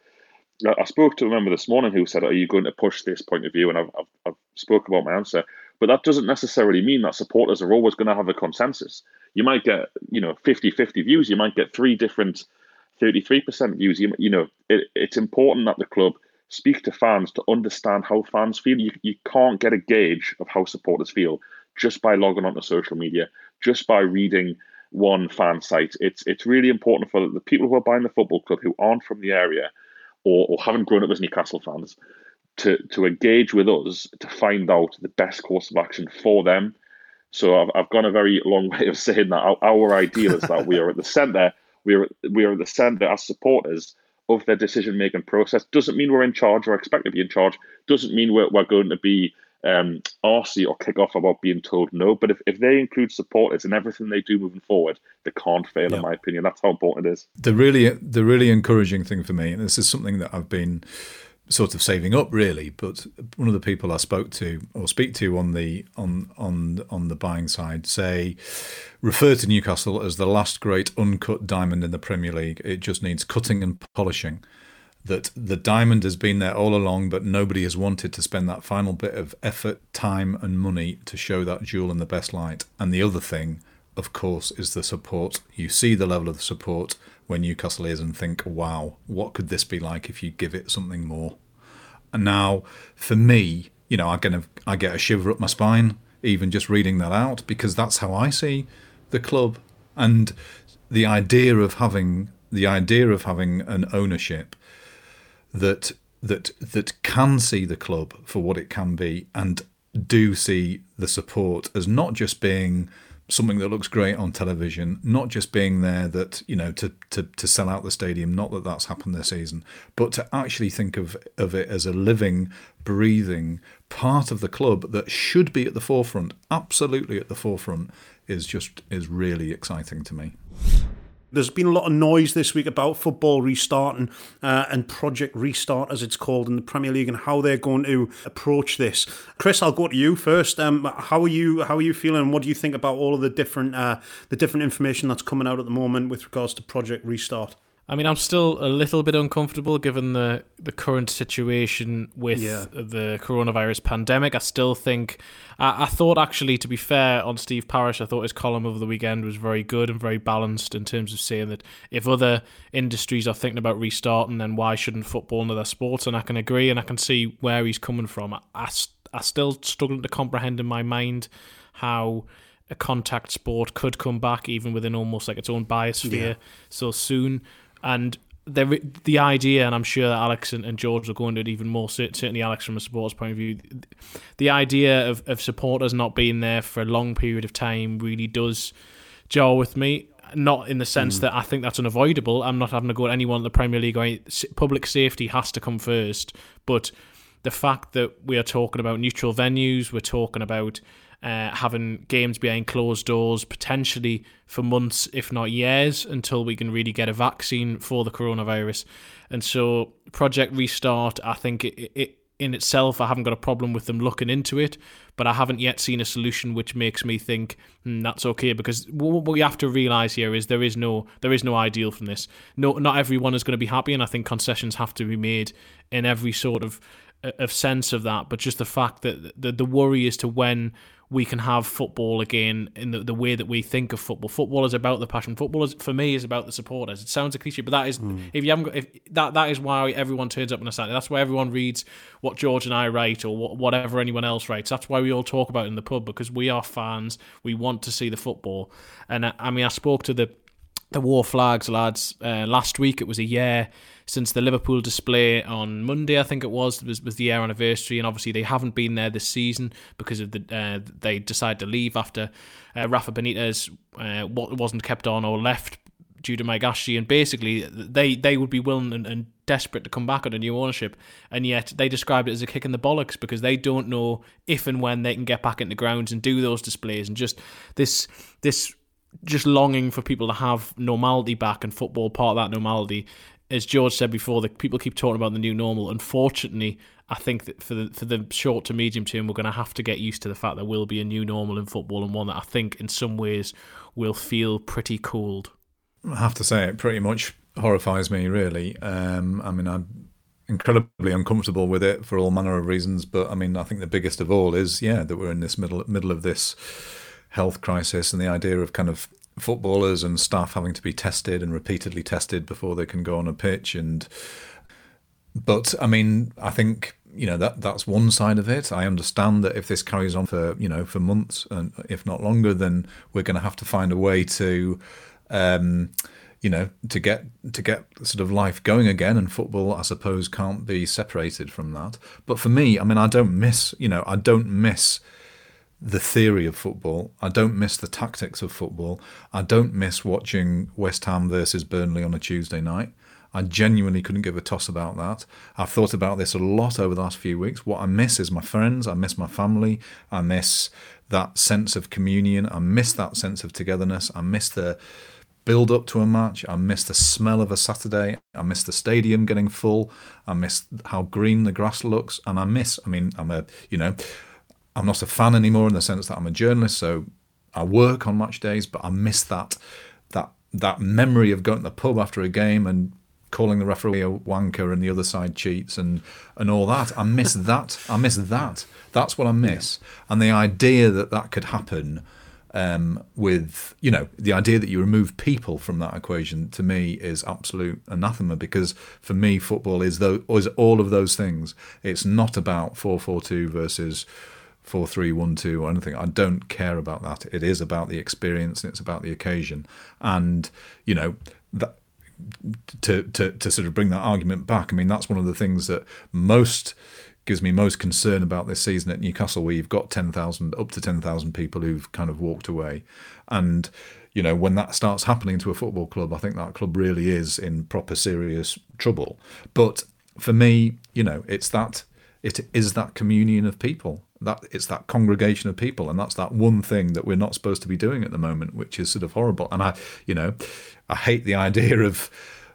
I spoke to a member this morning who said, "Are you going to push this point of view?" And I've, I've, I've spoke about my answer, but that doesn't necessarily mean that supporters are always going to have a consensus. You might get, you know, 50-50 views. You might get three different 33% views. You, you know, it, it's important that the club speak to fans to understand how fans feel. You, you can't get a gauge of how supporters feel just by logging onto social media, just by reading one fan site. It's it's really important for the people who are buying the football club who aren't from the area or, or haven't grown up as Newcastle fans to to engage with us to find out the best course of action for them so I've, I've gone a very long (laughs) way of saying that our, our ideal is that we are at the centre, we are we are at the centre as supporters of their decision making process. Doesn't mean we're in charge or expect to be in charge. Doesn't mean we're, we're going to be um, arsy or kick off about being told no. But if, if they include supporters in everything they do moving forward, they can't fail, yeah. in my opinion. That's how important it is. The really the really encouraging thing for me, and this is something that I've been sort of saving up really but one of the people i spoke to or speak to on the on on on the buying side say refer to newcastle as the last great uncut diamond in the premier league. It just needs cutting and polishing. That the diamond has been there all along but nobody has wanted to spend that final bit of effort time and money to show that jewel in the best light. And the other thing of course is the support. You see the level of support where Newcastle is and think, wow, what could this be like if you give it something more? And now, for me, you know, I get a, I get a shiver up my spine even just reading that out because that's how I see the club. And the idea of having the idea of having an ownership that that that can see the club for what it can be and do see the support as not just being something that looks great on television, not just being there that you know to to to sell out the stadium. Not that that's happened this season, but to actually think of of it as a living, breathing part of the club that should be at the forefront, absolutely at the forefront, is just is really exciting to me. There's been a lot of noise this week about football restarting uh, and Project Restart, as it's called in the Premier League, and how they're going to approach this. Chris, I'll go to you first. Um, how are you? How are you feeling? What do you think about all of the different uh, the different information that's coming out at the moment with regards to Project Restart? I mean, I'm still a little bit uncomfortable given the, the current situation with yeah. the coronavirus pandemic. I still think, I, I, thought actually, to be fair, on Steve Parish, I thought his column over the weekend was very good and very balanced in terms of saying that if other industries are thinking about restarting, then why shouldn't football and other sports? And I can agree and I can see where he's coming from. I, I, I still struggling to comprehend in my mind how a contact sport could come back even within almost like its own biosphere yeah. so soon and the the idea, and I'm sure that Alex and, and, George will go into it even more. Certainly, Alex from a supporters point of view, the idea of, of supporters not being there for a long period of time really does jar with me. Not in the sense mm. that I think that's unavoidable. I'm not having to go at anyone in the Premier League. Or public safety has to come first, but the fact that we are talking about neutral venues, we're talking about uh, having games behind closed doors potentially for months, if not years, until we can really get a vaccine for the coronavirus. And so, Project Restart, I think it, it in itself, I haven't got a problem with them looking into it, but I haven't yet seen a solution which makes me think hmm, that's okay. Because what we have to realize here is there is no there is no ideal from this. No, not everyone is going to be happy, and I think concessions have to be made in every sort of of sense of that. But just the fact that the the worry as to when we can have football again in the, the way that we think of football. Football is about the passion. Football is for me is about the supporters. It sounds a cliche, but that is mm. if you haven't got, if that that is why everyone turns up on a Saturday. That's why everyone reads what George and I write or what, whatever anyone else writes. That's why we all talk about it in the pub because we are fans. We want to see the football. And I, I mean, I spoke to the the Wor Flags, lads. Uh, last week it was a year since the Liverpool display on Monday, I think it was, was, was the year anniversary, and obviously they haven't been there this season because of the uh, they decided to leave after uh, Rafa Benitez uh, wasn't kept on or left due to Ashley, and basically they they would be willing and, and desperate to come back under new ownership, and yet they described it as a kick in the bollocks because they don't know if and when they can get back into grounds and do those displays, and just this this just longing for people to have normality back and football part of that normality. As George said before, the people keep talking about the new normal. Unfortunately, I think that for the for the short to medium term, we're going to have to get used to the fact there will be a new normal in football, and one that I think in some ways will feel pretty cold. I have to say, it pretty much horrifies me. Really, um, I mean, I'm incredibly uncomfortable with it for all manner of reasons. But I mean, I think the biggest of all is yeah that we're in this middle middle of this health crisis and the idea of kind of footballers and staff having to be tested and repeatedly tested before they can go on a pitch and but I mean I think you know that that's one side of it. I understand that if this carries on for you know for months and if not longer then we're going to have to find a way to um, you know to get to get sort of life going again and football I suppose can't be separated from that. But for me I mean I don't miss you know I don't miss the theory of football. I don't miss the tactics of football. I don't miss watching West Ham versus Burnley on a Tuesday night. I genuinely couldn't give a toss about that. I've thought about this a lot over the last few weeks. What I miss is my friends. I miss my family. I miss that sense of communion. I miss that sense of togetherness. I miss the build up to a match. I miss the smell of a Saturday. I miss the stadium getting full. I miss how green the grass looks. And I miss, I mean, I'm a, you know, I'm not a fan anymore in the sense that I'm a journalist, so I work on match days, but I miss that that that memory of going to the pub after a game and calling the referee a wanker and the other side cheats and and all that. I miss (laughs) that. I miss that. That's what I miss. And the idea that that could happen um, with you know the idea that you remove people from that equation to me is absolute anathema because for me football is those is all of those things. It's not about four four two versus four three one two or anything. I don't care about that. It is about the experience and it's about the occasion. And you know that to to to sort of bring that argument back. I mean that's one of the things that most gives me most concern about this season at Newcastle, where you've got ten thousand up to ten thousand people who've kind of walked away, and you know when that starts happening to a football club, I think that club really is in proper serious trouble. But for me, you know, it's that it is that communion of people that it's that congregation of people and that's that one thing that we're not supposed to be doing at the moment which is sort of horrible. And i you know i hate the idea of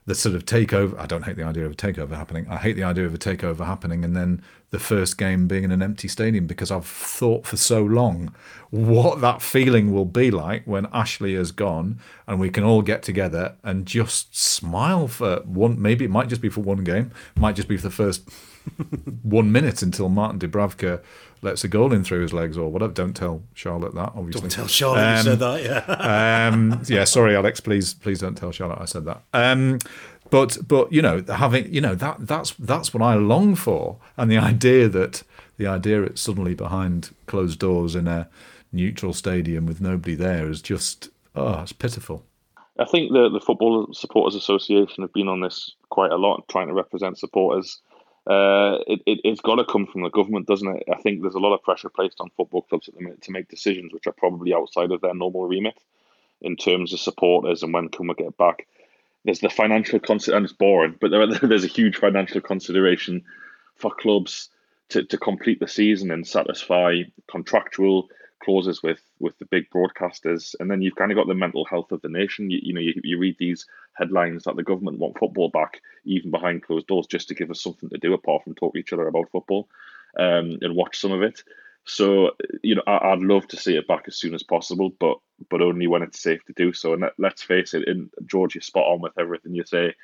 the sort of takeover i don't hate the idea of a takeover happening. I hate the idea of a takeover happening and then the first game being in an empty stadium because i've thought for so long what that feeling will be like when ashley has gone and we can all get together and just smile for one maybe it might just be for one game might just be for the first (laughs) one minute until martin dubravka lets a goal in through his legs or whatever. Don't tell Charlotte that. Obviously, don't tell Charlotte um, you said that. Yeah. (laughs) um, yeah. Sorry, Alex. Please, please don't tell Charlotte I said that. Um, but but you know having you know that that's that's what I long for, and the idea that the idea it's suddenly behind closed doors in a neutral stadium with nobody there is just oh, it's pitiful. I think the the Football Supporters Association have been on this quite a lot, trying to represent supporters uh, it, it, has got to come from the government, doesn't it? I think there's a lot of pressure placed on football clubs at the minute to make decisions which are probably outside of their normal remit in terms of supporters and when can we get back. There's the financial consider, and it's boring, but there, (laughs) there's a huge financial consideration for clubs to, to complete the season and satisfy contractual clauses with with the big broadcasters, and then you've kind of got the mental health of the nation. You, you know, you, you read these headlines that the government want football back, even behind closed doors, just to give us something to do apart from talk to each other about football um, and watch some of it. So, you know, I, would love to see it back as soon as possible, but but only when it's safe to do so. And let, us face it, in George, you're spot on with everything you say.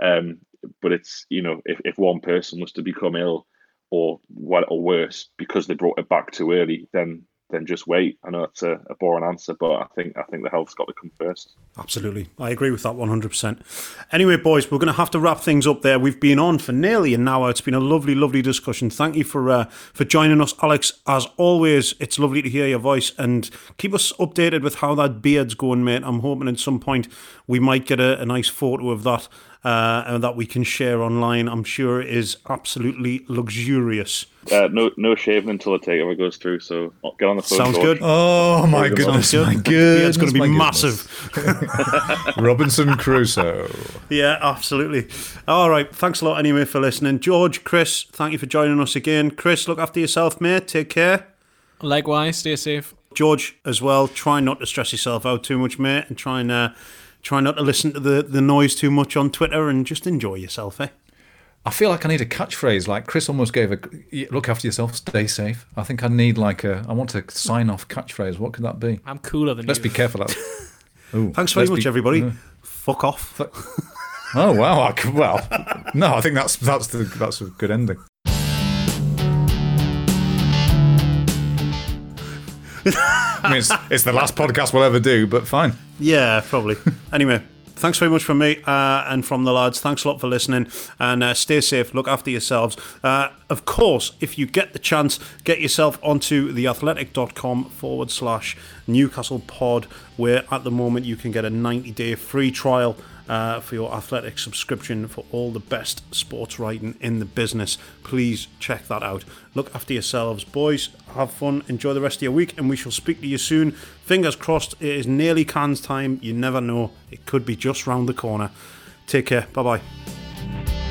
Um, but it's you know, if, if one person was to become ill or what or worse because they brought it back too early, then then just wait. I know it's a, a boring answer, but I think I think the health's got to come first. Absolutely. I agree with that 100%. Anyway, boys, we're going to have to wrap things up there. We've been on for nearly an hour. It's been a lovely, lovely discussion. Thank you for uh, for joining us, Alex. As always, it's lovely to hear your voice and keep us updated with how that beard's going, mate. I'm hoping at some point we might get a, a nice photo of that uh, and that we can share online. I'm sure it is absolutely luxurious. Uh, no, no shaving until the takeover goes through. So get on the phone. Sounds George. good. Oh my Sounds goodness, good. my Yeah, it's going to be massive. (laughs) (laughs) Robinson Crusoe. Yeah, absolutely. All right. Thanks a lot anyway for listening. George, Chris, thank you for joining us again. Chris, look after yourself, mate. Take care. Likewise, stay safe. George, as well, try not to stress yourself out too much, mate, and try and uh, try not to listen to the, the noise too much on Twitter and just enjoy yourself, eh? I feel like I need a catchphrase. Like Chris almost gave a look after yourself, stay safe. I think I need like a. I want a sign off catchphrase. What could that be? I'm cooler than you. Let's you. be careful. (laughs) Ooh, Thanks very much, be- everybody. uh, Fuck off. Oh wow! I could, well, no, I think that's that's the that's a good ending. (laughs) I mean, it's, it's the last podcast we'll ever do, but fine. Yeah, probably. anyway, thanks very much from me uh, and from the lads. Thanks a lot for listening and uh, stay safe. Look after yourselves. Uh, of course, if you get the chance, get yourself onto theathletic.com forward slash Newcastle pod, where at the moment you can get a 90 day free trial. Uh, for your athletic subscription for all the best sports writing in the business. Please check that out. Look after yourselves, boys. Have fun. Enjoy the rest of your week, and we shall speak to you soon. Fingers crossed, it is nearly cans time. You never know. It could be just round the corner. Take care. Bye bye.